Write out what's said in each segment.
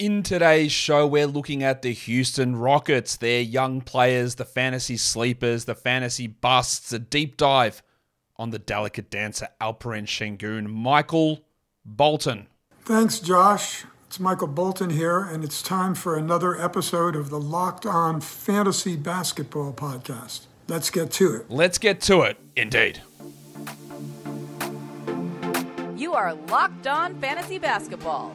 In today's show, we're looking at the Houston Rockets, their young players, the fantasy sleepers, the fantasy busts, a deep dive on the delicate dancer Alperen Sengun, Michael Bolton. Thanks, Josh. It's Michael Bolton here, and it's time for another episode of the Locked On Fantasy Basketball Podcast. Let's get to it. Let's get to it, indeed. You are Locked On Fantasy Basketball,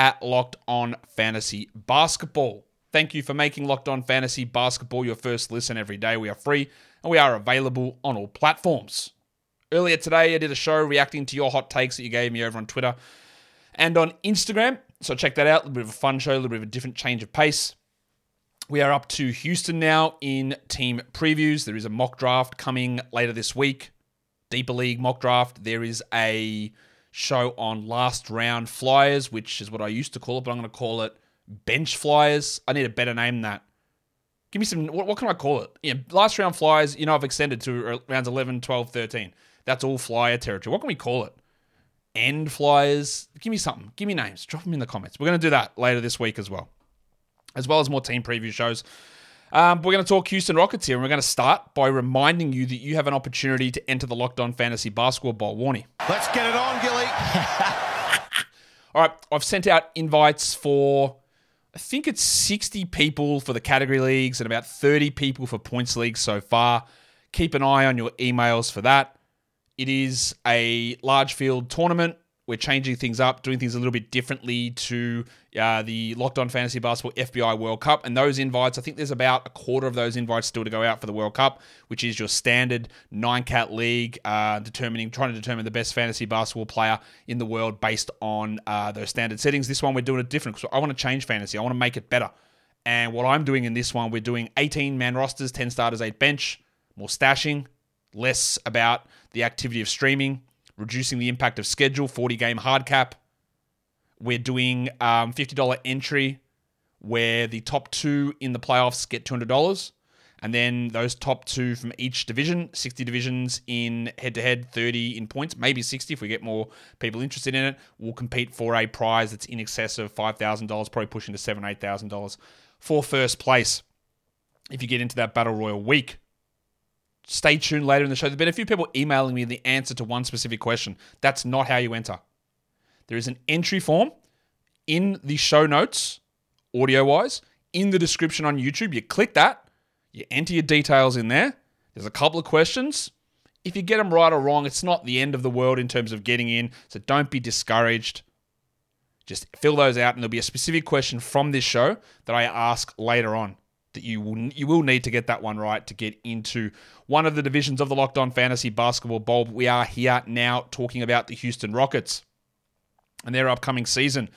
at Locked On Fantasy Basketball. Thank you for making Locked On Fantasy Basketball your first listen every day. We are free and we are available on all platforms. Earlier today, I did a show reacting to your hot takes that you gave me over on Twitter and on Instagram. So check that out. A little bit of a fun show, a little bit of a different change of pace. We are up to Houston now in team previews. There is a mock draft coming later this week. Deeper League mock draft. There is a show on last round flyers, which is what I used to call it, but I'm going to call it bench flyers. I need a better name than that. Give me some, what, what can I call it? Yeah, last round flyers, you know, I've extended to er, rounds 11, 12, 13. That's all flyer territory. What can we call it? End flyers? Give me something. Give me names. Drop them in the comments. We're going to do that later this week as well, as well as more team preview shows. Um, we're going to talk Houston Rockets here, and we're going to start by reminding you that you have an opportunity to enter the Locked On Fantasy Basketball Bowl. Warning. Let's get it on, Gilly. All right, I've sent out invites for, I think it's 60 people for the category leagues and about 30 people for points leagues so far. Keep an eye on your emails for that. It is a large field tournament. We're changing things up, doing things a little bit differently to uh, the Locked On Fantasy Basketball FBI World Cup. And those invites, I think there's about a quarter of those invites still to go out for the World Cup, which is your standard nine cat league, uh, determining, trying to determine the best fantasy basketball player in the world based on uh, those standard settings. This one we're doing it different because I want to change fantasy. I want to make it better. And what I'm doing in this one, we're doing 18 man rosters, 10 starters, 8 bench, more stashing, less about the activity of streaming, reducing the impact of schedule, 40 game hard cap. We're doing um, $50 entry where the top two in the playoffs get $200. And then those top two from each division, 60 divisions in head to head, 30 in points, maybe 60 if we get more people interested in it, will compete for a prize that's in excess of $5,000, probably pushing to $7,000, $8,000 for first place if you get into that Battle Royal week stay tuned later in the show. There's been a few people emailing me the answer to one specific question. That's not how you enter. There is an entry form in the show notes, audio wise, in the description on YouTube. You click that, you enter your details in there. There's a couple of questions. If you get them right or wrong, it's not the end of the world in terms of getting in. So don't be discouraged. Just fill those out, and there'll be a specific question from this show that I ask later on that you will you will need to get that one right to get into one of the divisions of the Locked On Fantasy Basketball Bowl. We are here now talking about the Houston Rockets and their upcoming season.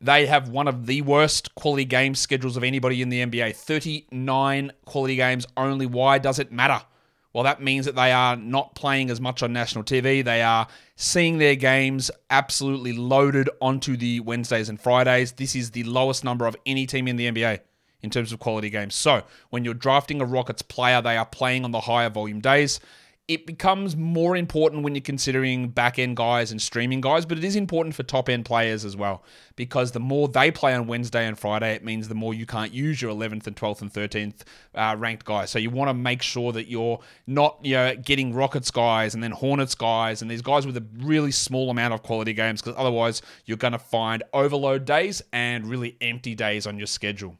They have one of the worst quality game schedules of anybody in the NBA. 39 quality games only. Why does it matter? Well, that means that they are not playing as much on national TV. They are seeing their games absolutely loaded onto the Wednesdays and Fridays. This is the lowest number of any team in the NBA in terms of quality games. So when you're drafting a Rockets player, they are playing on the higher volume days. It becomes more important when you're considering back end guys and streaming guys, but it is important for top end players as well because the more they play on Wednesday and Friday, it means the more you can't use your 11th and 12th and 13th uh, ranked guys. So you want to make sure that you're not you know getting Rockets guys and then Hornets guys and these guys with a really small amount of quality games because otherwise you're going to find overload days and really empty days on your schedule.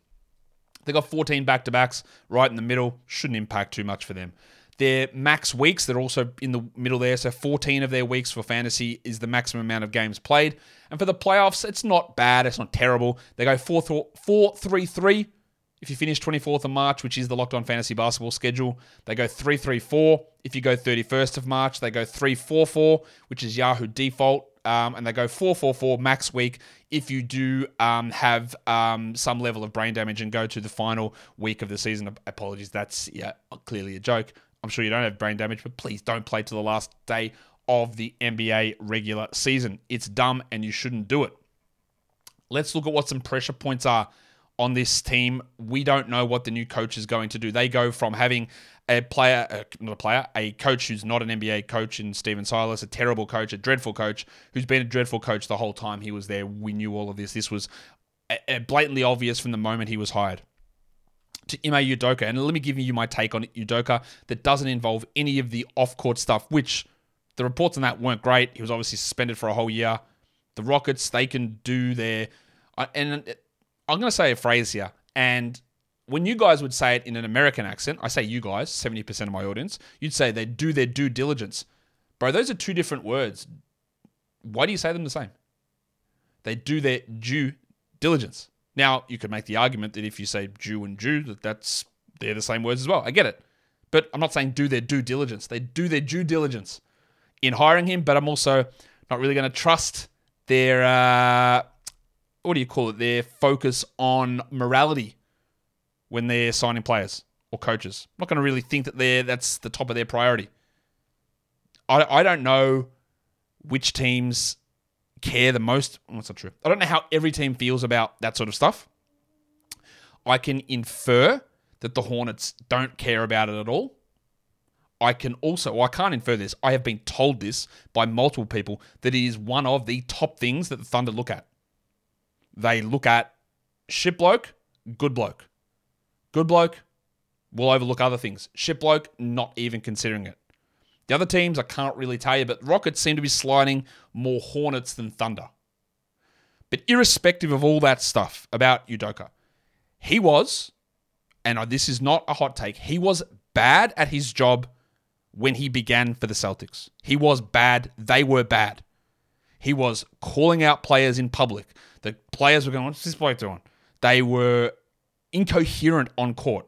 They got 14 back to backs right in the middle. Shouldn't impact too much for them. Their max weeks, they're also in the middle there. So 14 of their weeks for fantasy is the maximum amount of games played. And for the playoffs, it's not bad. It's not terrible. They go 4 4 3 3. if you finish 24th of March, which is the Locked On Fantasy Basketball schedule, they go 3 3 4. If you go 31st of March, they go 3 4 4, which is Yahoo default. Um, and they go 4 4 4 max week if you do um, have um, some level of brain damage and go to the final week of the season. Apologies, that's yeah, clearly a joke. I'm sure you don't have brain damage, but please don't play to the last day of the NBA regular season. It's dumb and you shouldn't do it. Let's look at what some pressure points are on this team. We don't know what the new coach is going to do. They go from having a player, uh, not a player, a coach who's not an NBA coach in Stephen Silas, a terrible coach, a dreadful coach who's been a dreadful coach the whole time he was there. We knew all of this. This was blatantly obvious from the moment he was hired. To Ime Udoka, and let me give you my take on Udoka that doesn't involve any of the off-court stuff, which the reports on that weren't great. He was obviously suspended for a whole year. The Rockets, they can do their, and I'm going to say a phrase here, and when you guys would say it in an American accent, I say you guys, 70% of my audience, you'd say they do their due diligence. Bro, those are two different words. Why do you say them the same? They do their due diligence. Now, you could make the argument that if you say Jew and Jew, that that's they're the same words as well. I get it. But I'm not saying do their due diligence. They do their due diligence in hiring him, but I'm also not really going to trust their uh, what do you call it? Their focus on morality when they're signing players or coaches. I'm not going to really think that they're that's the top of their priority. I, I don't know which teams care the most. That's not true. I don't know how every team feels about that sort of stuff. I can infer that the Hornets don't care about it at all. I can also, well, I can't infer this. I have been told this by multiple people that it is one of the top things that the Thunder look at. They look at shit bloke, good bloke. Good bloke will overlook other things. Shit bloke, not even considering it. The other teams, I can't really tell you, but Rockets seem to be sliding more Hornets than Thunder. But irrespective of all that stuff about Udoka, he was, and this is not a hot take, he was bad at his job when he began for the Celtics. He was bad. They were bad. He was calling out players in public. The players were going, What's this bloke doing? They were incoherent on court.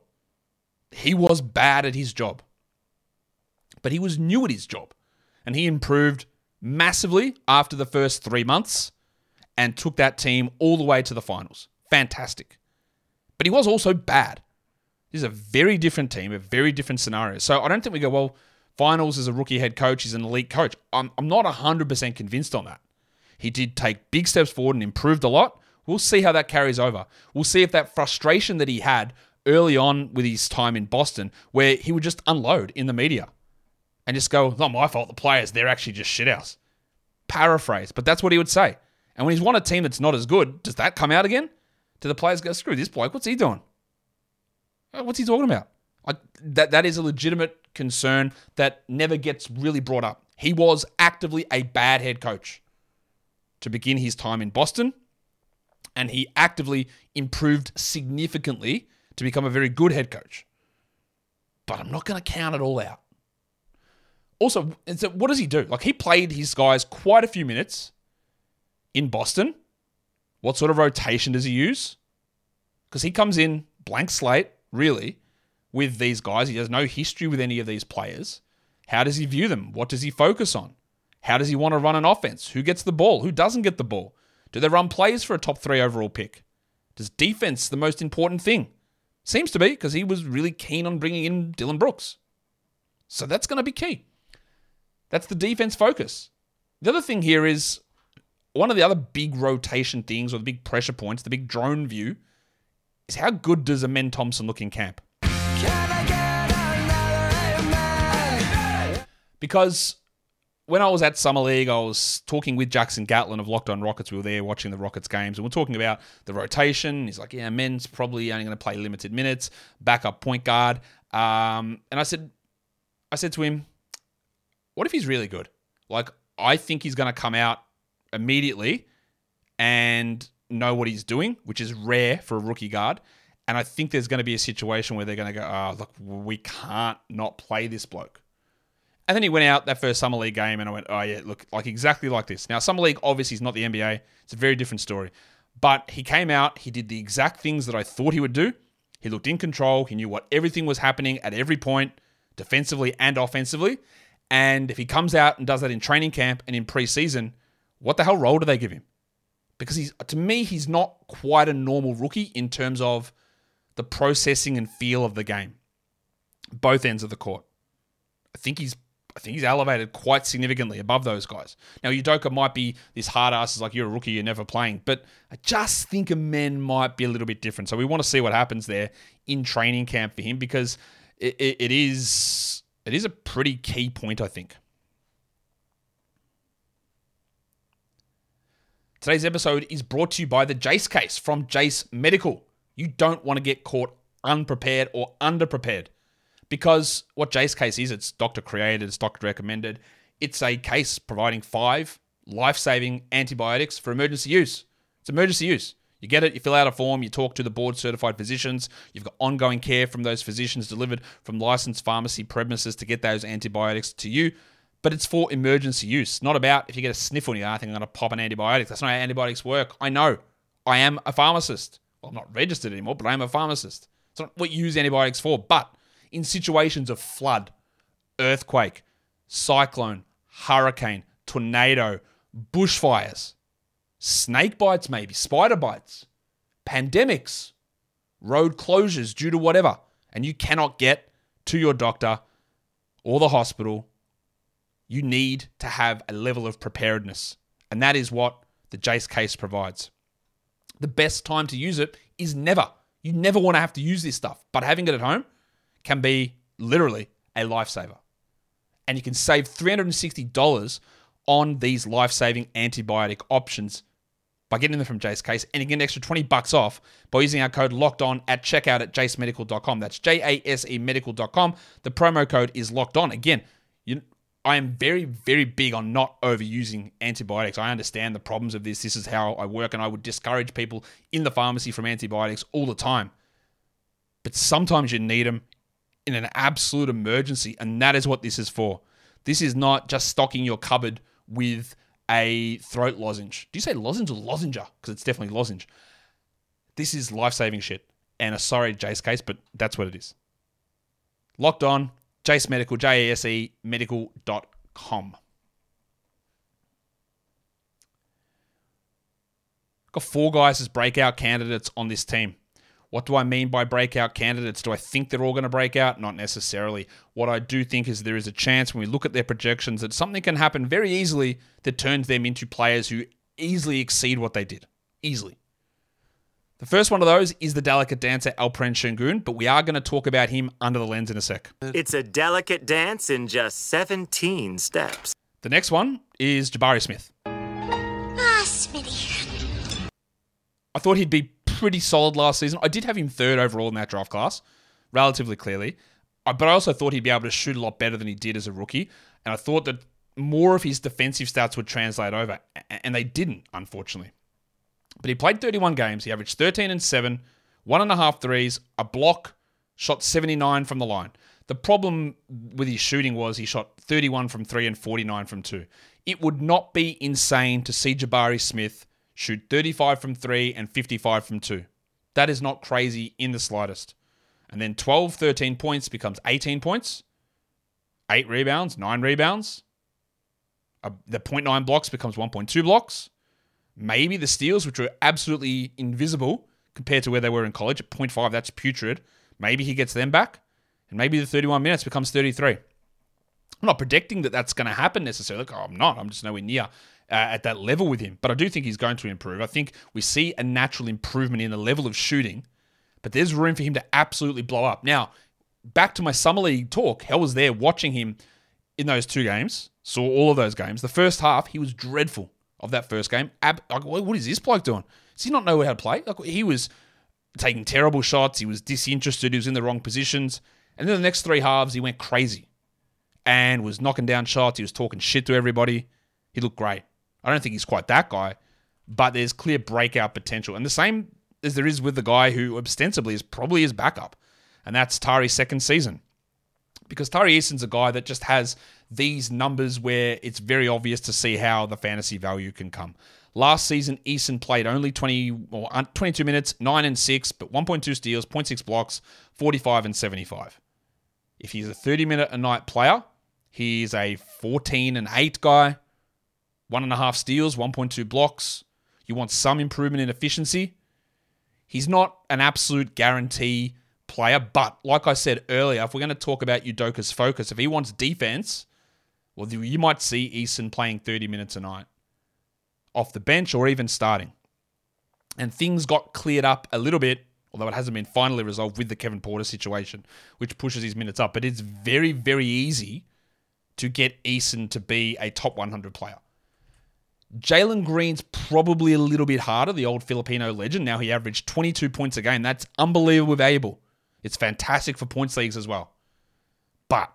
He was bad at his job. But he was new at his job. And he improved massively after the first three months and took that team all the way to the finals. Fantastic. But he was also bad. This is a very different team, a very different scenario. So I don't think we go, well, finals as a rookie head coach, he's an elite coach. I'm, I'm not 100% convinced on that. He did take big steps forward and improved a lot. We'll see how that carries over. We'll see if that frustration that he had early on with his time in Boston, where he would just unload in the media and just go, not my fault, the players, they're actually just shithouse. Paraphrase, but that's what he would say. And when he's won a team that's not as good, does that come out again? Do the players go, screw this bloke, what's he doing? Uh, what's he talking about? Like that, that is a legitimate concern that never gets really brought up. He was actively a bad head coach to begin his time in Boston and he actively improved significantly to become a very good head coach. But I'm not going to count it all out. Also, what does he do? Like, he played his guys quite a few minutes in Boston. What sort of rotation does he use? Because he comes in blank slate, really, with these guys. He has no history with any of these players. How does he view them? What does he focus on? How does he want to run an offense? Who gets the ball? Who doesn't get the ball? Do they run plays for a top three overall pick? Does defense the most important thing? Seems to be because he was really keen on bringing in Dillon Brooks. So that's going to be key. That's the defense focus. The other thing here is one of the other big rotation things or the big pressure points, the big drone view, is how good does Amen Thompson look in camp? Because when I was at Summer League, I was talking with Jackson Gatlin of Locked On Rockets. We were there watching the Rockets games, and we're talking about the rotation. He's like, "Yeah, Men's probably only going to play limited minutes, backup point guard." Um, and I said, I said to him, "What if he's really good? Like, I think he's going to come out immediately and know what he's doing, which is rare for a rookie guard." And I think there's going to be a situation where they're going to go, "Oh, look, we can't not play this bloke." And then he went out that first Summer League game, and I went, oh, yeah, look, like exactly like this. Now, Summer League obviously is not the NBA, it's a very different story. But he came out, he did the exact things that I thought he would do. He looked in control. He knew what everything was happening at every point, defensively and offensively. And if he comes out and does that in training camp and in preseason, what the hell role do they give him? Because he's to me, he's not quite a normal rookie in terms of the processing and feel of the game. Both ends of the court. I think he's I think he's elevated quite significantly above those guys. Now, Udoka might be this hard ass, is like you're a rookie, you're never playing, but I just think Amen might be a little bit different. So we want to see what happens there in training camp for him because it, it, it is it is a pretty key point, I think. Today's episode is brought to you by the Jase case from Jase Medical. You don't want to get caught unprepared or underprepared because what Jase case is, it's doctor created, it's doctor recommended. It's a case providing five life saving antibiotics for emergency use. It's emergency use. You get it, you fill out a form, you talk to the board certified physicians, you've got ongoing care from those physicians delivered from licensed pharmacy premises to get those antibiotics to you. But it's for emergency use, not about if you get a sniffle and I think I'm going to pop an antibiotic. That's not how antibiotics work. I know. I am a pharmacist. Well, I'm not registered anymore, but I am a pharmacist. It's not what you use antibiotics for. But in situations of flood, earthquake, cyclone, hurricane, tornado, bushfires, snake bites, maybe, spider bites, pandemics, road closures due to whatever, and you cannot get to your doctor or the hospital, you need to have a level of preparedness. And that is what the Jase case provides. The best time to use it is never. You never want to have to use this stuff, but having it at home can be literally a lifesaver. And you can save $360 on these life saving antibiotic options by getting them from Jase Case, and you get an extra 20 bucks off by using our code locked on at checkout at jasemedical.com. That's J A S E medical.com. The promo code is locked on. Again, you, I am very, very big on not overusing antibiotics. I understand the problems of this. This is how I work, and I would discourage people in the pharmacy from antibiotics all the time. But sometimes you need them in an absolute emergency, and that is what this is for. This is not just stocking your cupboard with a throat lozenge. Do you say lozenge or lozenger? Because it's definitely lozenge. This is life saving shit. And a sorry Jase case, but that's what it is. Locked on, Jase Medical, J A S E medical.com. Got four guys as breakout candidates on this team. What do I mean by breakout candidates? Do I think they're all going to break out? Not necessarily. What I do think is there is a chance when we look at their projections that something can happen very easily that turns them into players who easily exceed what they did. Easily. The first one of those is the delicate dancer Alperen Sengun, but we are going to talk about him under the lens in a sec. It's a delicate dance in just 17 steps. The next one is Jabari Smith. Ah, Smitty. I thought he'd be pretty solid last season. I did have him third overall in that draft class, relatively clearly. Uh, but I also thought he'd be able to shoot a lot better than he did as a rookie. And I thought that more of his defensive stats would translate over. And they didn't, unfortunately. But he played 31 games. He averaged 13 and 7, one and a half threes, a block, shot 79 from the line. The problem with his shooting was he shot 31 from 3 and 49 from 2. It would not be insane to see Jabari Smith shoot 35 from 3 and 55 from 2. That is not crazy in the slightest. And then 12, 13 points becomes 18 points, 8 rebounds, 9 rebounds. Uh, the 0.9 blocks becomes 1.2 blocks. Maybe the steals, which were absolutely invisible compared to where they were in college, at 0.5, that's putrid. Maybe he gets them back. And maybe the 31 minutes becomes 33. I'm not predicting that that's going to happen necessarily. Oh, I'm not. I'm just nowhere near uh, at that level with him. But I do think he's going to improve. I think we see a natural improvement in the level of shooting, but there's room for him to absolutely blow up. Now, back to my summer league talk, Hell was there watching him in those two games, saw all of those games. The first half, he was dreadful of that first game. Ab- like, what is this bloke doing? Does he not know how to play? Like, he was taking terrible shots. He was disinterested. He was in the wrong positions. And then the next three halves, he went crazy and was knocking down shots. He was talking shit to everybody. He looked great. I don't think he's quite that guy, but there's clear breakout potential. And the same as there is with the guy who ostensibly is probably his backup, and that's Tari's second season. Because Tari Eason's a guy that just has these numbers where it's very obvious to see how the fantasy value can come. Last season, Eason played only 20 or uh, 22 minutes, 9 and 6, but 1.2 steals, 0.6 blocks, 45 and 75. If he's a 30 minute a night player, he's a 14 and 8 guy, one and a half steals, 1.2 blocks. You want some improvement in efficiency. He's not an absolute guarantee player, but like I said earlier, if we're going to talk about Udoka's focus, if he wants defense, well, you might see Eason playing 30 minutes a night off the bench or even starting. And things got cleared up a little bit, although it hasn't been finally resolved with the Kevin Porter situation, which pushes his minutes up. But it's very, very easy to get Eason to be a top 100 player. Jalen Green's probably a little bit harder, the old Filipino legend. Now he averaged 22 points a game. That's unbelievably valuable. It's fantastic for points leagues as well. But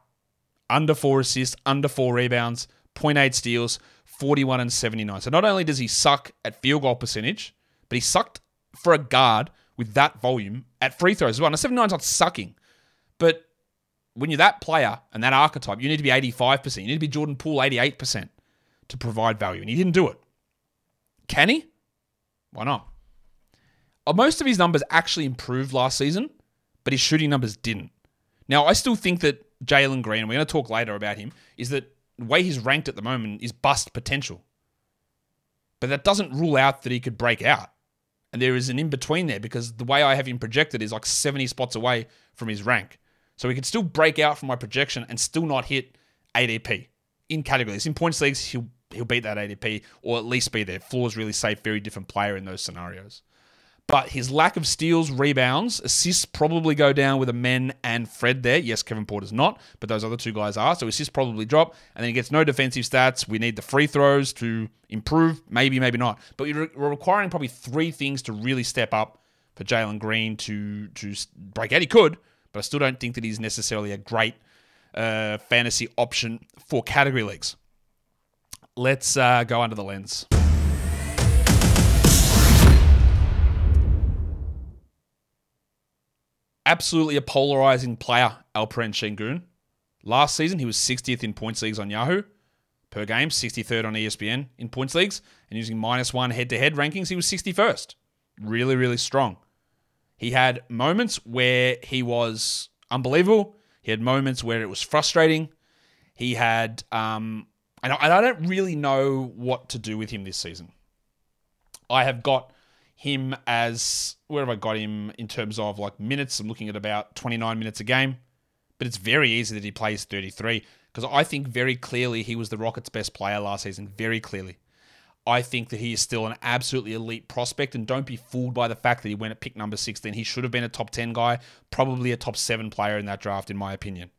under four assists, under four rebounds, 0.8 steals, 41 and 79. So not only does he suck at field goal percentage, but he sucked for a guard with that volume at free throws as well. Now, 79's not sucking, but when you're that player and that archetype, you need to be 85%. You need to be Jordan Poole 88% to provide value, and he didn't do it. Can he? Why not? Most of his numbers actually improved last season, but his shooting numbers didn't. Now, I still think that Jalen Green, and we're going to talk later about him, is that the way he's ranked at the moment is bust potential. But that doesn't rule out that he could break out. And there is an in between there because the way I have him projected is like 70 spots away from his rank. So he could still break out from my projection and still not hit ADP in categories. In points leagues, he'll he'll beat that ADP or at least be there. Floor's really safe, very different player in those scenarios. But his lack of steals, rebounds, assists probably go down with Amen and Fred there. Yes, Kevin Porter's not, but those other two guys are. So assists probably drop. And then he gets no defensive stats. We need the free throws to improve. Maybe, maybe not. But we're requiring probably three things to really step up for Jalen Green to, to break out. He could, but I still don't think that he's necessarily a great uh, fantasy option for category leagues. Let's uh, go under the lens. Absolutely a polarizing player, Alperen Sengun. Last season, he was 60th in points leagues on Yahoo per game, 63rd on ESPN in points leagues, and using minus one head to head rankings, he was 61st. Really, really strong. He had moments where he was unbelievable. He had moments where it was frustrating. He had um, and I don't really know what to do with him this season. I have got him as where have I got him in terms of like minutes? I'm looking at about 29 minutes a game, but it's very easy that he plays 33 because I think very clearly he was the Rockets' best player last season. Very clearly. I think that he is still an absolutely elite prospect, and don't be fooled by the fact that he went at pick number 16. He should have been a top 10 guy, probably a top 7 player in that draft, in my opinion.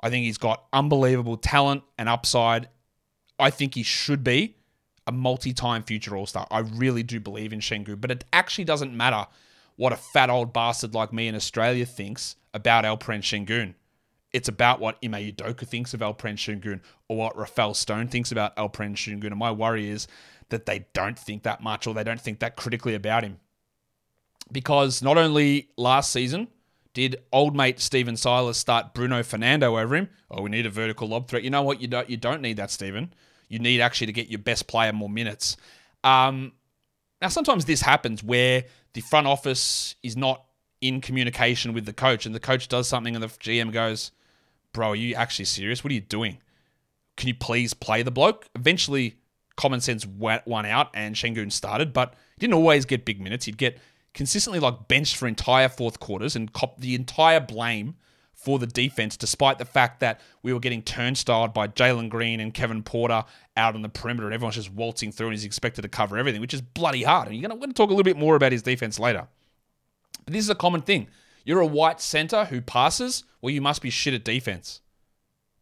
I think he's got unbelievable talent and upside, I think he should be a multi-time future All-Star. I really do believe in Sengun, but it actually doesn't matter what a fat old bastard like me in Australia thinks about Alperen Sengun. It's about what Ime thinks of Alperen Sengun or what Rafael Stone thinks about Alperen Sengun. And my worry is that they don't think that much or they don't think that critically about him. Because not only last season did old mate Stephen Silas start Bruno Fernando over him, oh, we need a vertical lob threat. You know what? You don't, you don't need that, Stephen you need actually to get your best player more minutes. Um, now, sometimes this happens where the front office is not in communication with the coach, and the coach does something, and the GM goes, Bro, are you actually serious? What are you doing? Can you please play the bloke? Eventually, common sense went one out, and Sengun started, but he didn't always get big minutes. He'd get consistently like benched for entire fourth quarters and cop the entire blame for the defense, despite the fact that we were getting turnstiled by Jalen Green and Kevin Porter out on the perimeter, and everyone's just waltzing through, and he's expected to cover everything, which is bloody hard. And you're going to talk a little bit more about his defense later. But this is a common thing. You're a white center who passes, well, you must be shit at defense.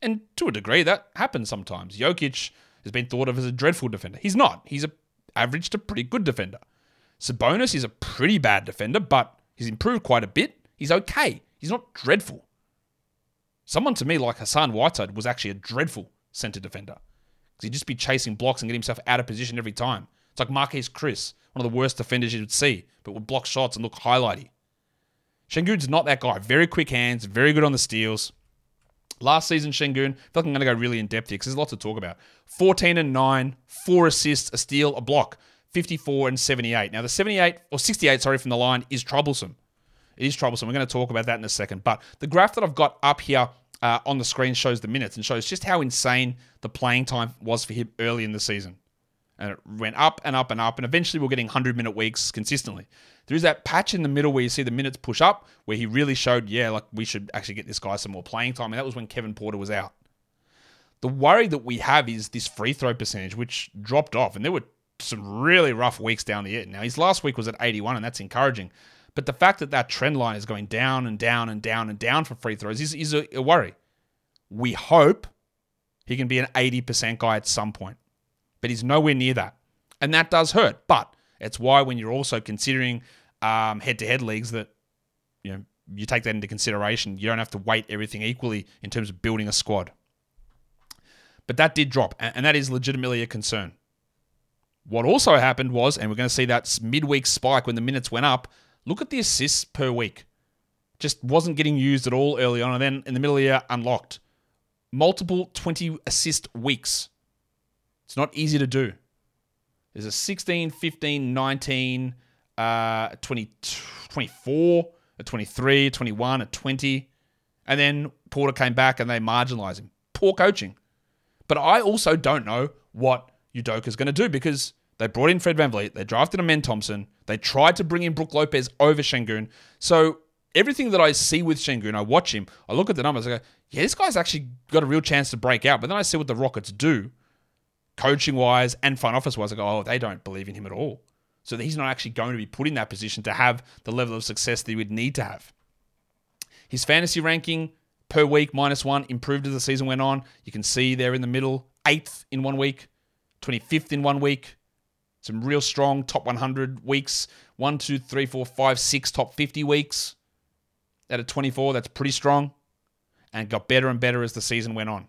And to a degree, that happens sometimes. Jokic has been thought of as a dreadful defender. He's not. He's a average to pretty good defender. Sabonis is a pretty bad defender, but he's improved quite a bit. He's okay. He's not dreadful. Someone to me like Hassan Whiteside was actually a dreadful centre defender because he'd just be chasing blocks and get himself out of position every time. It's like Marquese Chriss, one of the worst defenders you would see, but would block shots and look highlighty. Sengun's not that guy. Very quick hands, very good on the steals. Last season, Sengun, I feel like I'm going to go really in depth here because there's lots to talk about. 14 and 9, four assists, a steal, a block. 54 and 78. Now, the 78 or 68, sorry, from the line is troublesome. It is troublesome. We're going to talk about that in a second. But the graph that I've got up here uh, on the screen shows the minutes and shows just how insane the playing time was for him early in the season. And it went up and up and up, and eventually we're getting 100 minute weeks consistently. There is that patch in the middle where you see the minutes push up, where he really showed, yeah, like we should actually get this guy some more playing time. And that was when Kevin Porter was out. The worry that we have is this free throw percentage, which dropped off, and there were some really rough weeks down the end. Now, his last week was at 81, and that's encouraging. But the fact that that trend line is going down and down and down and down for free throws is, is a, a worry. We hope he can be an 80% guy at some point, but he's nowhere near that. And that does hurt. But it's why when you're also considering um, head-to-head leagues that you know you take that into consideration. You don't have to weight everything equally in terms of building a squad. But that did drop, and that is legitimately a concern. What also happened was, and we're going to see that midweek spike when the minutes went up. Look at the assists per week. Just wasn't getting used at all early on, and then in the middle of the year, unlocked. Multiple 20 assist weeks. It's not easy to do. There's a 16, 15, 19, uh, 20, 24, a 23, 21, a 20. And then Porter came back and they marginalized him. Poor coaching. But I also don't know what Udoka's going to do because they brought in Fred VanVleet, they drafted Amen Thompson, they tried to bring in Brook Lopez over Sengun. So everything that I see with Sengun, I watch him, I look at the numbers, I go, yeah, this guy's actually got a real chance to break out. But then I see what the Rockets do, coaching wise and front office wise. I go, oh, they don't believe in him at all. So he's not actually going to be put in that position to have the level of success that he would need to have. His fantasy ranking per week, minus one, improved as the season went on. You can see there in the middle, eighth in one week, 25th in one week. Some real strong top 100 weeks. One, two, three, four, five, six top 50 weeks. Out of 24, that's pretty strong. And got better and better as the season went on.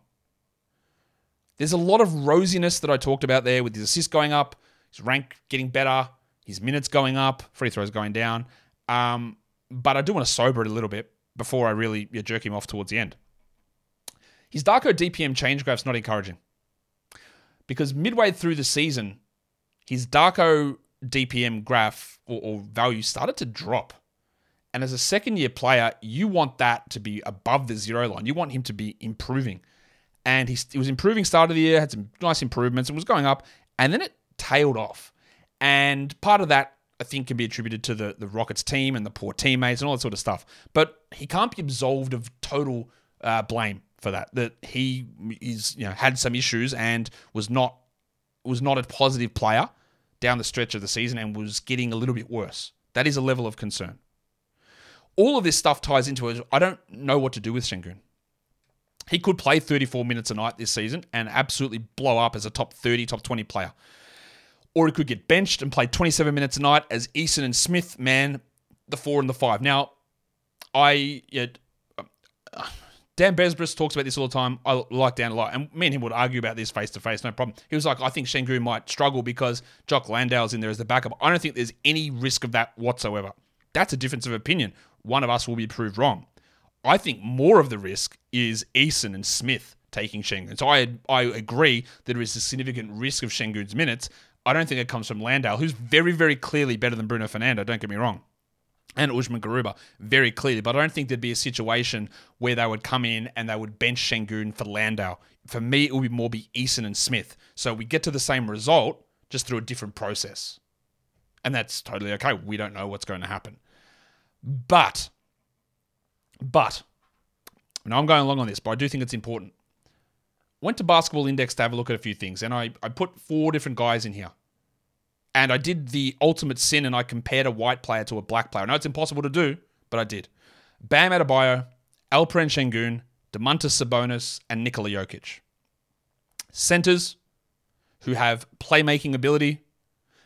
There's a lot of rosiness that I talked about there with his assist going up, his rank getting better, his minutes going up, free throws going down. Um, but I do want to sober it a little bit before I really yeah, jerk him off towards the end. His Darko DPM change graph's not encouraging because midway through the season, his Darko DPM graph or, or value started to drop. And as a second year player, you want that to be above the zero line. You want him to be improving. And he, he was improving start of the year, had some nice improvements and was going up. And then it tailed off. And part of that, I think, can be attributed to the, the Rockets team and the poor teammates and all that sort of stuff. But he can't be absolved of total uh, blame for that. That he is, you know, had some issues and was not was not a positive player down the stretch of the season and was getting a little bit worse. That is a level of concern. All of this stuff ties into it. I don't know what to do with Sengun. He could play 34 minutes a night this season and absolutely blow up as a top 30, top 20 player or he could get benched and play 27 minutes a night as Eason and Smith man the four and the five. Now, I yeah, Dan Besbris talks about this all the time. I like Dan a lot, and me and him would argue about this face to face, no problem. He was like, I think Sengun might struggle because Jock Landale's in there as the backup. I don't think there's any risk of that whatsoever. That's a difference of opinion. One of us will be proved wrong. I think more of the risk is Eason and Smith taking Sengun. So I I agree that there is a significant risk of Sengun's minutes, I don't think it comes from Landale, who's very, very clearly better than Bruno Fernando, don't get me wrong. And Usman Garuba, very clearly. But I don't think there'd be a situation where they would come in and they would bench Sengun for Landau. For me, it would be more be Eason and Smith. So we get to the same result, just through a different process. And that's totally okay. We don't know what's going to happen. But, but, now I'm going along on this, but I do think it's important went to Basketball Index to have a look at a few things, and I, I put four different guys in here. And I did the ultimate sin, and I compared a white player to a black player. I know it's impossible to do, but I did. Bam Adebayo, Alperen Sengun, Domantas Sabonis, and Nikola Jokic. Centers who have playmaking ability.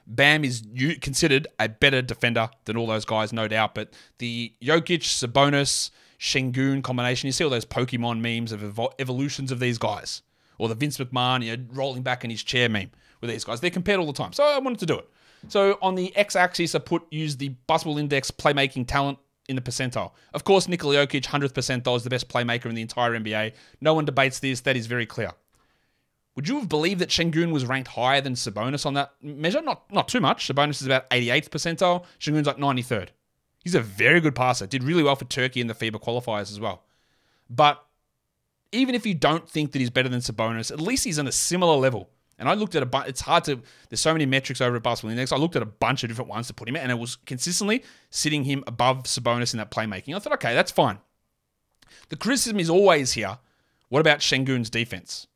Bam is considered a better defender than all those guys, no doubt. But the Jokic, Sabonis, Sengun combination. You see all those Pokemon memes of evolutions of these guys, or the Vince McMahon you know, rolling back in his chair meme with these guys. They're compared all the time, so I wanted to do it. So on the x-axis, I put use the Basketball Index playmaking talent in the percentile. Of course, Nikola Jokic, 100th percentile, is the best playmaker in the entire NBA. No one debates this. That is very clear. Would you have believed that Shengun was ranked higher than Sabonis on that measure? Not not too much. Sabonis is about 88th percentile. Shengun's like 93rd. He's a very good passer. Did really well for Turkey in the FIBA qualifiers as well. But even if you don't think that he's better than Sabonis, at least he's on a similar level. And I looked at a bunch. It's hard to. There's so many metrics over at Basketball Index. I looked at a bunch of different ones to put him at, and it was consistently sitting him above Sabonis in that playmaking. I thought, okay, that's fine. The criticism is always here. What about Shengun's defense?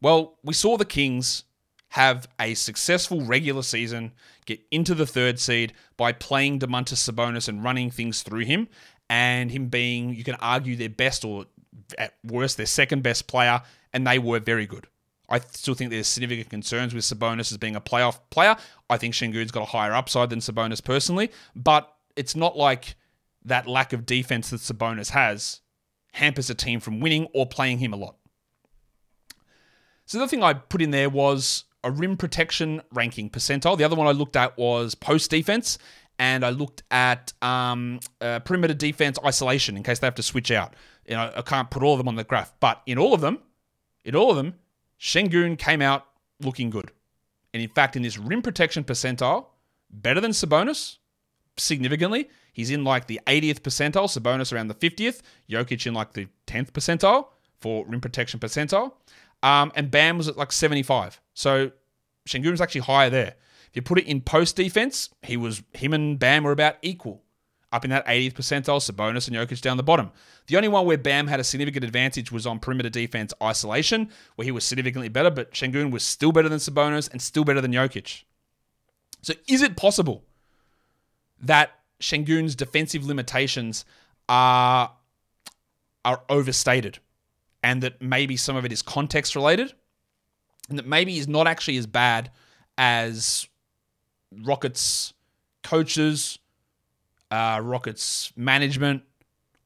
Well, we saw the Kings have a successful regular season, get into the third seed by playing Domantas Sabonis and running things through him, and him being, you can argue, their best or at worst, their second best player, and they were very good. I still think there's significant concerns with Sabonis as being a playoff player. I think Sengun's got a higher upside than Sabonis personally, but it's not like that lack of defense that Sabonis has hampers a team from winning or playing him a lot. So the other thing I put in there was a rim protection ranking percentile. The other one I looked at was post defense, and I looked at um, uh, perimeter defense isolation in case they have to switch out. You know, I can't put all of them on the graph, but in all of them, in all of them, Sengun came out looking good. And in fact, in this rim protection percentile, better than Sabonis significantly. He's in like the 80th percentile, Sabonis around the 50th, Jokic in like the 10th percentile for rim protection percentile. Um, and Bam was at like 75. So Sengun was actually higher there. If you put it in post defense, he was him and Bam were about equal. Up in that 80th percentile, Sabonis and Jokic down the bottom. The only one where Bam had a significant advantage was on perimeter defense isolation, where he was significantly better, but Sengun was still better than Sabonis and still better than Jokic. So is it possible that Sengun's defensive limitations are are overstated? and that maybe some of it is context related, and that maybe he's not actually as bad as Rockets coaches, uh, Rockets management,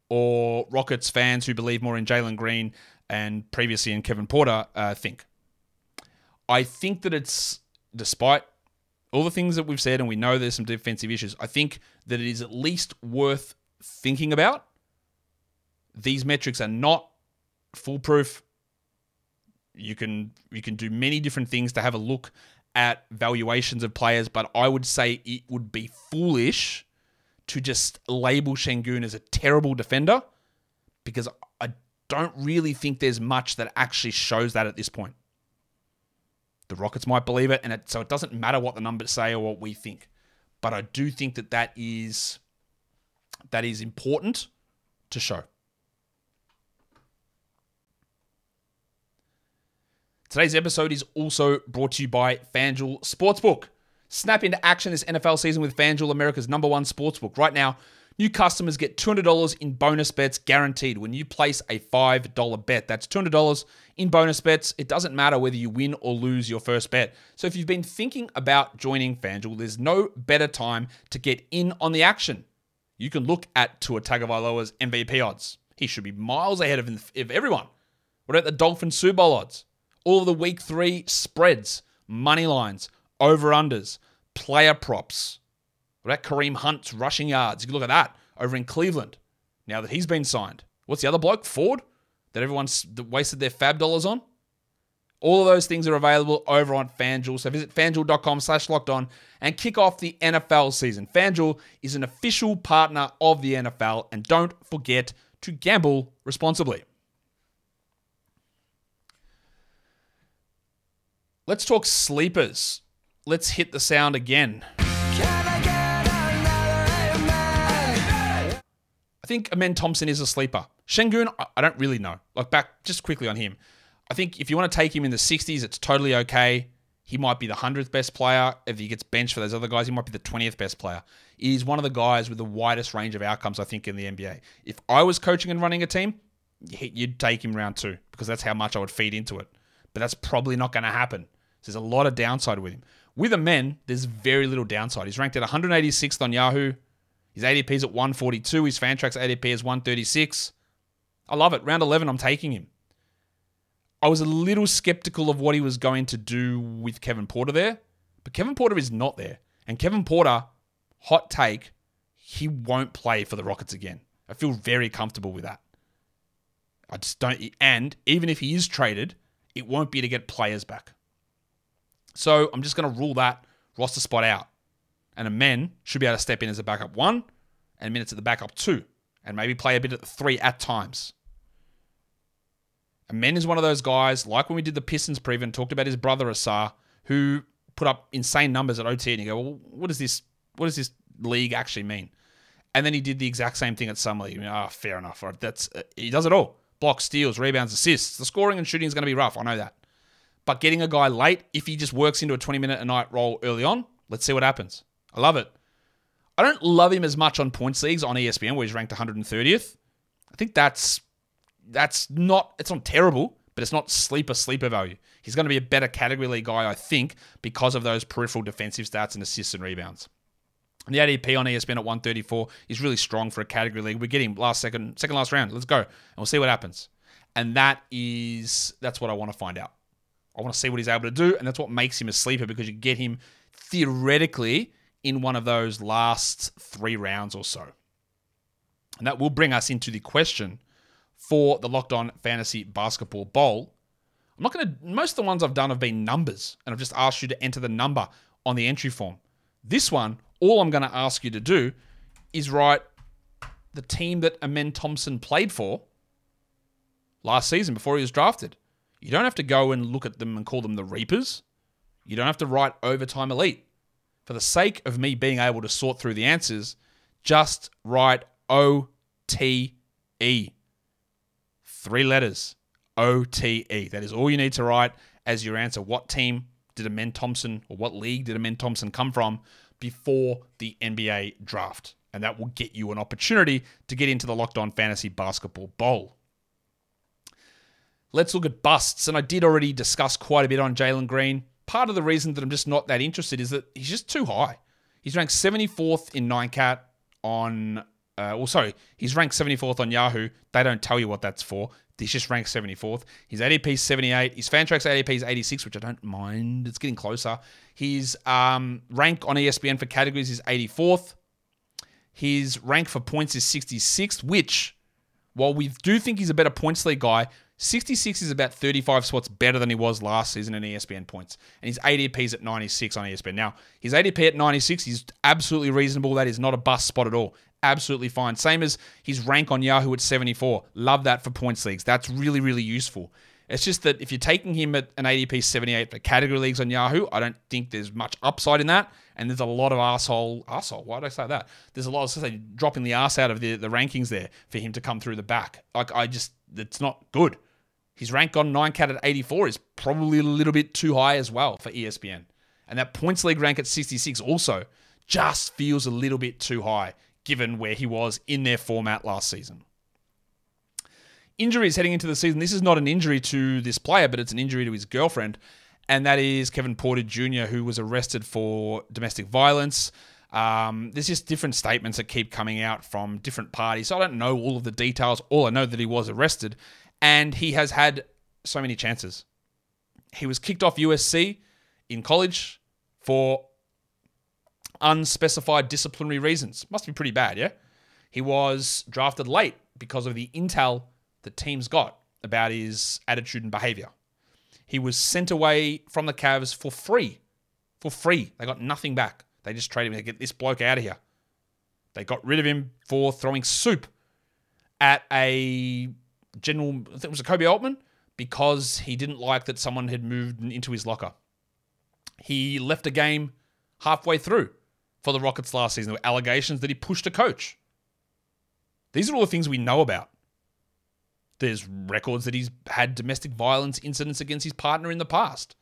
or Rockets fans who believe more in Jalen Green and previously in Kevin Porter uh, think. I think that it's, despite all the things that we've said, and we know there's some defensive issues, I think that it is at least worth thinking about. These metrics are not foolproof. You can you can do many different things to have a look at valuations of players, but I would say it would be foolish to just label Sengun as a terrible defender because I don't really think there's much that actually shows that at this point. The Rockets might believe it, and it, so it doesn't matter what the numbers say or what we think. But I do think that that is that is important to show. Today's episode is also brought to you by FanDuel Sportsbook. Snap into action this NFL season with FanDuel, America's number one sportsbook. Right now, new customers get $200 in bonus bets guaranteed when you place a $5 bet. That's $200 in bonus bets. It doesn't matter whether you win or lose your first bet. So if you've been thinking about joining FanDuel, there's no better time to get in on the action. You can look at Tua Tagovailoa's MVP odds. He should be miles ahead of, everyone. What about the Dolphin Super Bowl odds? All of the week three spreads, money lines, over unders, player props. What about Kareem Hunt's rushing yards? You can look at that over in Cleveland now that he's been signed. What's the other bloke? Ford? That everyone's wasted their fab dollars on? All of those things are available over on FanDuel. So visit fanduel.com slash locked on and kick off the NFL season. FanDuel is an official partner of the NFL and don't forget to gamble responsibly. Let's talk sleepers. Let's hit the sound again. I think Amen Thompson is a sleeper. Shengun, I don't really know. Like back just quickly on him. I think if you want to take him in the 60s, it's totally okay. He might be the 100th best player. If he gets benched for those other guys, he might be the 20th best player. He's one of the guys with the widest range of outcomes, I think, in the NBA. If I was coaching and running a team, you'd take him round two because that's how much I would feed into it. But that's probably not going to happen. So there's a lot of downside with him. With Amen, there's very little downside. He's ranked at 186th on Yahoo. His ADP is at 142. His Fantrax ADP is 136. I love it. Round 11, I'm taking him. I was a little skeptical of what he was going to do with Kevin Porter there, but Kevin Porter is not there. And Kevin Porter, hot take, he won't play for the Rockets again. I feel very comfortable with that. I just don't. And even if he is traded, It won't be to get players back. So I'm just going to rule that roster spot out. And Amen should be able to step in as a backup one and minutes at the backup two and maybe play a bit at the three at times. Amen is one of those guys, like when we did the Pistons preview and talked about his brother Ausar, who put up insane numbers at OT and you go, well, what does this what does this league actually mean? And then he did the exact same thing at Summer League. Ah, oh, fair enough. That's uh, he does it all. Blocks, steals, rebounds, assists. The scoring and shooting is going to be rough. I know that. But getting a guy late, if he just works into a 20 minute a night role early on, let's see what happens. I love it. I don't love him as much on points leagues on ESPN where he's ranked 130th. I think that's that's not it's not terrible, but it's not sleeper sleeper value. He's going to be a better category league guy, I think, because of those peripheral defensive stats and assists and rebounds. The ADP on ESPN at 134 is really strong for a category league. We're getting last second, second last round. Let's go, and we'll see what happens. And that is that's what I want to find out. I want to see what he's able to do, and that's what makes him a sleeper because you get him theoretically in one of those last three rounds or so. And that will bring us into the question for the Locked On Fantasy Basketball Bowl. I'm not going to, most of the ones I've done have been numbers, and I've just asked you to enter the number on the entry form. This one, all I'm going to ask you to do is write the team that Amen Thompson played for last season before he was drafted. You don't have to go and look at them and call them the Reapers. You don't have to write overtime elite. For the sake of me being able to sort through the answers, just write O T E. Three letters. O T E. That is all you need to write as your answer. What team did Amen Thompson or what league did Amen Thompson come from before the NBA draft? And that will get you an opportunity to get into the Locked On Fantasy Basketball Bowl. Let's look at busts. And I did already discuss quite a bit on Jalen Green. Part of the reason that I'm just not that interested is that he's just too high. He's ranked 74th in 9cat on, uh, well, sorry, he's ranked 74th on Yahoo. They don't tell you what that's for. He's just ranked 74th. His ADP is 78. His Fantrax ADP is 86, which I don't mind. It's getting closer. His um, rank on ESPN for categories is 84th. His rank for points is 66th, which, while we do think he's a better points league guy, 66 is about 35 spots better than he was last season in ESPN points. And his ADP is at 96 on ESPN. Now, his ADP at 96 is absolutely reasonable. That is not a bust spot at all. Absolutely fine. Same as his rank on Yahoo at 74. Love that for points leagues. That's really, really useful. It's just that if you're taking him at an ADP 78 for category leagues on Yahoo, I don't think there's much upside in that. And there's a lot of asshole, asshole. Why did I say that? There's a lot of say, dropping the ass out of the, the rankings there for him to come through the back. Like I just, it's not good. His rank on 9cat at 84 is probably a little bit too high as well for ESPN. And that points league rank at 66 also just feels a little bit too high given where he was in their format last season. Injuries heading into the season. This is not an injury to this player, but it's an injury to his girlfriend. And that is Kevin Porter Jr., who was arrested for domestic violence. Um, there's just different statements that keep coming out from different parties. So I don't know all of the details. All I know that he was arrested and he has had so many chances. He was kicked off USC in college for unspecified disciplinary reasons. Must be pretty bad, yeah? He was drafted late because of the intel that teams got about his attitude and behavior. He was sent away from the Cavs for free. For free. They got nothing back. They just traded him to get this bloke out of here. They got rid of him for throwing soup at a general, I think it was a Koby Altman, because he didn't like that someone had moved into his locker. He left a game halfway through for the Rockets last season. There were allegations that he pushed a coach. These are all the things we know about. There's records that he's had domestic violence incidents against his partner in the past.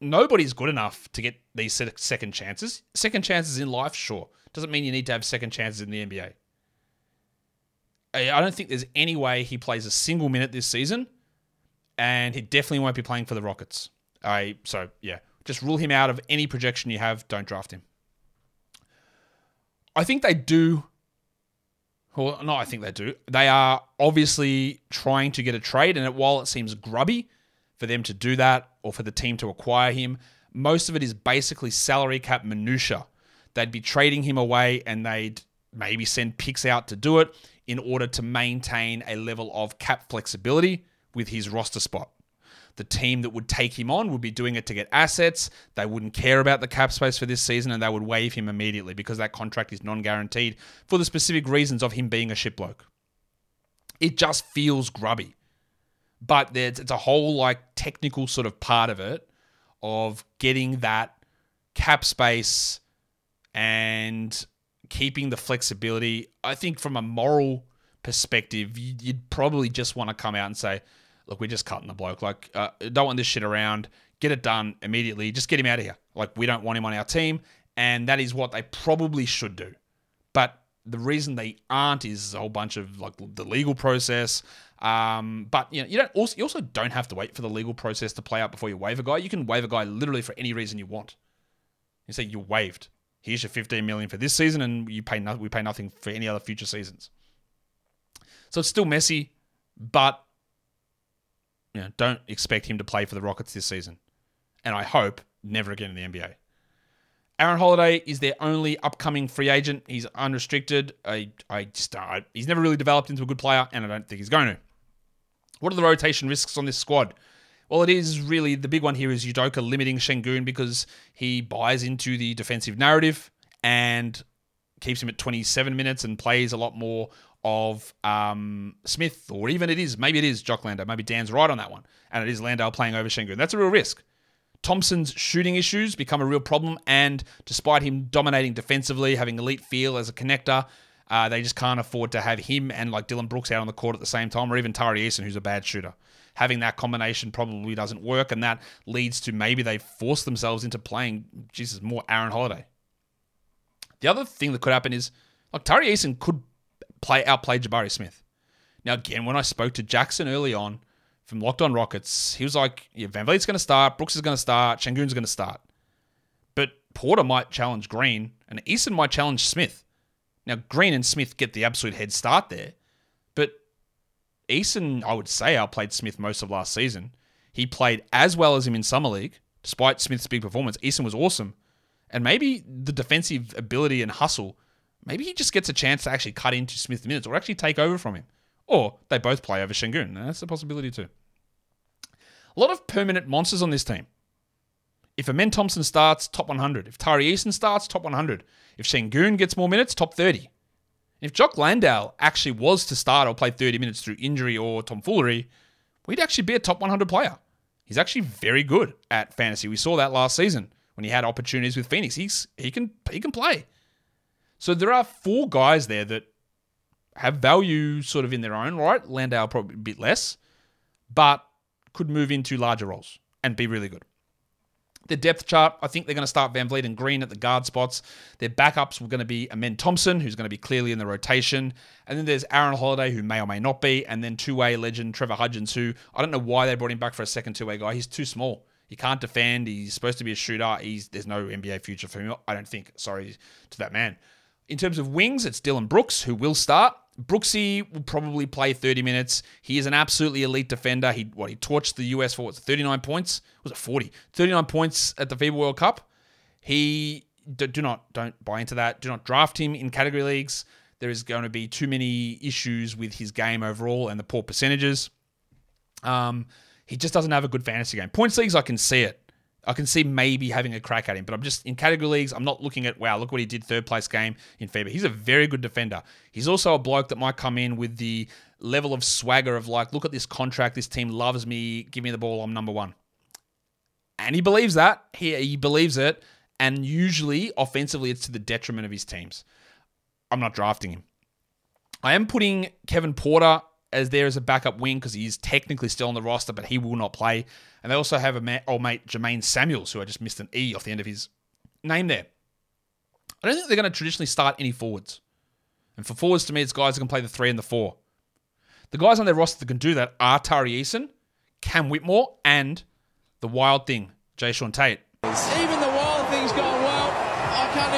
Nobody's good enough to get these second chances. Second chances in life, sure. Doesn't mean you need to have second chances in the NBA. I don't think there's any way he plays a single minute this season, and he definitely won't be playing for the Rockets. I so yeah, just rule him out of any projection you have. Don't draft him. I think they do. Well, no, I think they do. They are obviously trying to get a trade, and while it seems grubby for them to do that or for the team to acquire him, most of it is basically salary cap minutia. They'd be trading him away, and they'd maybe send picks out to do it in order to maintain a level of cap flexibility, with his roster spot. The team that would take him on would be doing it to get assets. They wouldn't care about the cap space for this season and they would waive him immediately because that contract is non guaranteed for the specific reasons of him being a shit bloke. It just feels grubby. But it's a whole like technical sort of part of it of getting that cap space and keeping the flexibility. I think from a moral perspective, you'd probably just want to come out and say, look, we're just cutting the bloke. Like, uh, don't want this shit around. Get it done immediately. Just get him out of here. Like, we don't want him on our team. And that is what they probably should do. But the reason they aren't is a whole bunch of like the legal process. Um, but you know, you don't also you also don't have to wait for the legal process to play out before you waive a guy. You can waive a guy literally for any reason you want. You say you're waived. Here's your 15 million for this season, and you pay no, we pay nothing for any other future seasons. So it's still messy, but you know, don't expect him to play for the Rockets this season. And I hope never again in the NBA. Aaron Holiday is their only upcoming free agent. He's unrestricted. I, I just, I, he's never really developed into a good player, and I don't think he's going to. What are the rotation risks on this squad? Well, it is really the big one here is Udoka limiting Sengun because he buys into the defensive narrative and keeps him at 27 minutes and plays a lot more of um, Smith, or even it is, maybe it is Jock Landale. Maybe Dan's right on that one. And it is Landale playing over Sengun. That's a real risk. Thompson's shooting issues become a real problem, and despite him dominating defensively, having elite feel as a connector, uh, they just can't afford to have him and like Dillon Brooks out on the court at the same time, or even Tari Eason, who's a bad shooter. Having that combination probably doesn't work, and that leads to maybe they force themselves into playing, Jesus, more Aaron Holiday. The other thing that could happen is like Tari Eason could play outplay Jabari Smith. Now, again, when I spoke to Jackson early on, from Locked On Rockets, he was like, yeah, VanVleet's going to start, Brooks is going to start, Sengun's going to start. But Porter might challenge Green, and Eason might challenge Smith. Now, Green and Smith get the absolute head start there, Eason, I would say, outplayed Smith most of last season. He played as well as him in Summer League, despite Smith's big performance. Eason was awesome. And maybe the defensive ability and hustle, maybe he just gets a chance to actually cut into Smith's minutes or actually take over from him. Or they both play over Sengun. That's a possibility too. A lot of permanent monsters on this team. If Amen Thompson starts, top 100. If Tari Eason starts, top 100. If Sengun gets more minutes, top 30. If Jock Landale actually was to start or play 30 minutes through injury or tomfoolery, we'd actually be a top 100 player. He's actually very good at fantasy. We saw that last season when he had opportunities with Phoenix. He's he can he can play. So there are four guys there that have value sort of in their own right. Landale probably a bit less, but could move into larger roles and be really good. The depth chart, I think they're going to start VanVleet and Green at the guard spots. Their backups were going to be Amen Thompson, who's going to be clearly in the rotation. And then there's Aaron Holiday, who may or may not be. And then two way legend Trevor Hudgins, who I don't know why they brought him back for a second two way guy. He's too small. He can't defend. He's supposed to be a shooter. He's There's no NBA future for him, I don't think. Sorry to that man. In terms of wings, it's Dillon Brooks, who will start. Brooksy will probably play 30 minutes. He is an absolutely elite defender. He what he torched the US for what's 39 points? Was it 40? 39 points at the FIBA World Cup. He do, do not don't buy into that. Do not draft him in category leagues. There is going to be too many issues with his game overall and the poor percentages. Um, he just doesn't have a good fantasy game. Points leagues, I can see it. I can see maybe having a crack at him, but I'm just in category leagues. I'm not looking at wow, look what he did third place game in FIBA. He's a very good defender. He's also a bloke that might come in with the level of swagger of like, look at this contract. This team loves me. Give me the ball. I'm number one. And he believes that. He he believes it. And usually offensively, it's to the detriment of his teams. I'm not drafting him. I am putting Kevin Porter as there as a backup wing because he's technically still on the roster, but he will not play. And they also have a ma- old mate Jermaine Samuels, who I just missed an E off the end of his name there. I don't think they're going to traditionally start any forwards. And for forwards, to me, it's guys that can play the three and the four. The guys on their roster that can do that are Tari Eason, Cam Whitmore, and the wild thing, Jae'Sean Tate.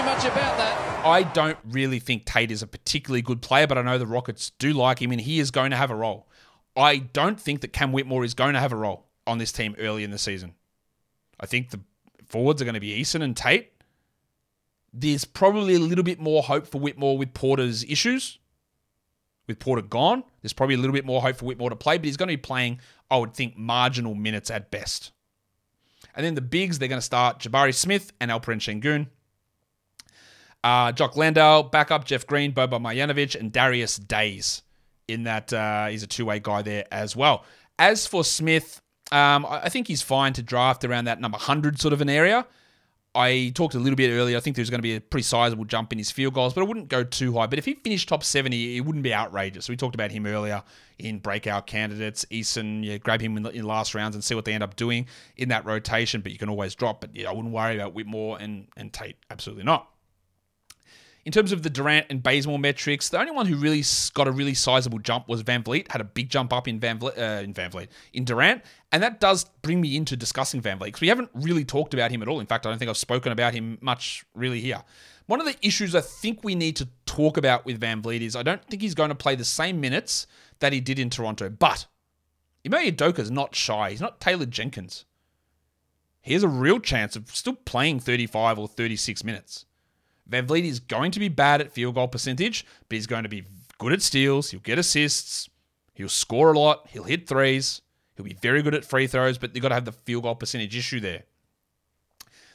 Much about that. I don't really think Tate is a particularly good player, but I know the Rockets do like him and he is going to have a role. I don't think that Cam Whitmore is going to have a role on this team early in the season. I think the forwards are going to be Eason and Tate. There's probably a little bit more hope for Whitmore with Porter's issues. With Porter gone, there's probably a little bit more hope for Whitmore to play, but he's going to be playing, I would think, marginal minutes at best. And then the bigs, they're going to start Jabari Smith and Alperen Sengun. Uh, Jock Landale, backup Jeff Green, Boba Marjanovic, and Darius Days. In that, uh, he's a two-way guy there as well. As for Smith, um, I think he's fine to draft around that number 100 sort of an area. I talked a little bit earlier. I think there's going to be a pretty sizable jump in his field goals, but I wouldn't go too high. But if he finished top 70, it wouldn't be outrageous. We talked about him earlier in breakout candidates. Eason, yeah, grab him in the last rounds and see what they end up doing in that rotation. But you can always drop. But yeah, I wouldn't worry about Whitmore and, and Tate. Absolutely not. In terms of the Durant and Bazemore metrics, the only one who really got a really sizable jump was VanVleet. Had a big jump up in VanVleet, uh, in VanVleet, in Durant, and that does bring me into discussing VanVleet because we haven't really talked about him at all. In fact, I don't think I've spoken about him much really here. One of the issues I think we need to talk about with VanVleet is I don't think he's going to play the same minutes that he did in Toronto. But Ime Udoka's not shy. He's not Taylor Jenkins. He has a real chance of still playing 35 or 36 minutes. VanVleet is going to be bad at field goal percentage, but he's going to be good at steals. He'll get assists. He'll score a lot. He'll hit threes. He'll be very good at free throws, but you've got to have the field goal percentage issue there.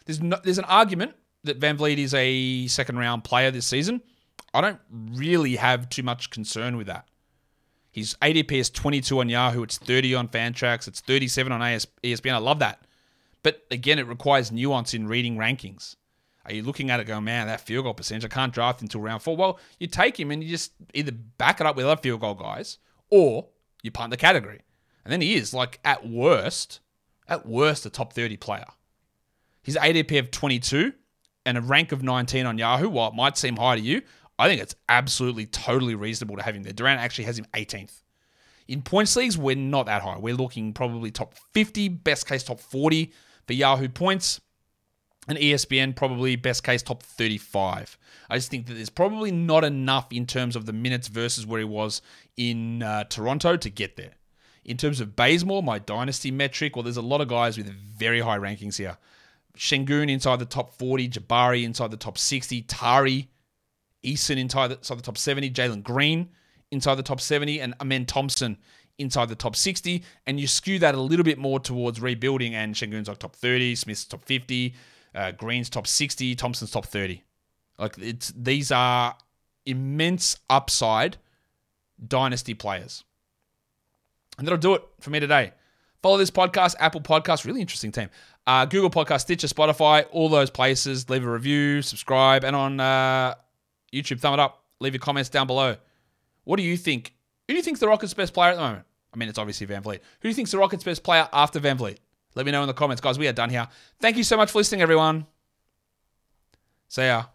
There's no, there's an argument that VanVleet is a second round player this season. I don't really have too much concern with that. His ADP is 22 on Yahoo. It's 30 on Fantrax. It's 37 on ESPN. I love that. But again, it requires nuance in reading rankings. Are you looking at it going, man, that field goal percentage, I can't draft until round four? Well, you take him and you just either back it up with other field goal guys or you punt the category. And then he is, like, at worst, at worst, a top 30 player. His ADP of 22 and a rank of 19 on Yahoo, while it might seem high to you, I think it's absolutely totally reasonable to have him there. Durant actually has him 18th. In points leagues, we're not that high. We're looking probably top 50, best case top 40 for Yahoo points and ESPN probably best case top 35. I just think that there's probably not enough in terms of the minutes versus where he was in uh, Toronto to get there. In terms of Bazemore, my dynasty metric, well, there's a lot of guys with very high rankings here. Sengun inside the top 40, Jabari inside the top 60, Tari, Eason inside the, inside the top 70, Jalen Green inside the top 70, and Amen Thompson inside the top 60. And you skew that a little bit more towards rebuilding, and Sengun's like top 30, Smith's top 50, uh, Green's top 60, Thompson's top 30. Like it's these are immense upside dynasty players. And that'll do it for me today. Follow this podcast, Apple Podcast, really interesting team. Uh, Google Podcast, Stitcher, Spotify, all those places. Leave a review, subscribe, and on uh, YouTube, thumb it up. Leave your comments down below. What do you think? Who do you think's the Rockets' best player at the moment? I mean, it's obviously VanVleet. Who do you think's the Rockets' best player after VanVleet? Let me know in the comments, guys. We are done here. Thank you so much for listening, everyone. See ya.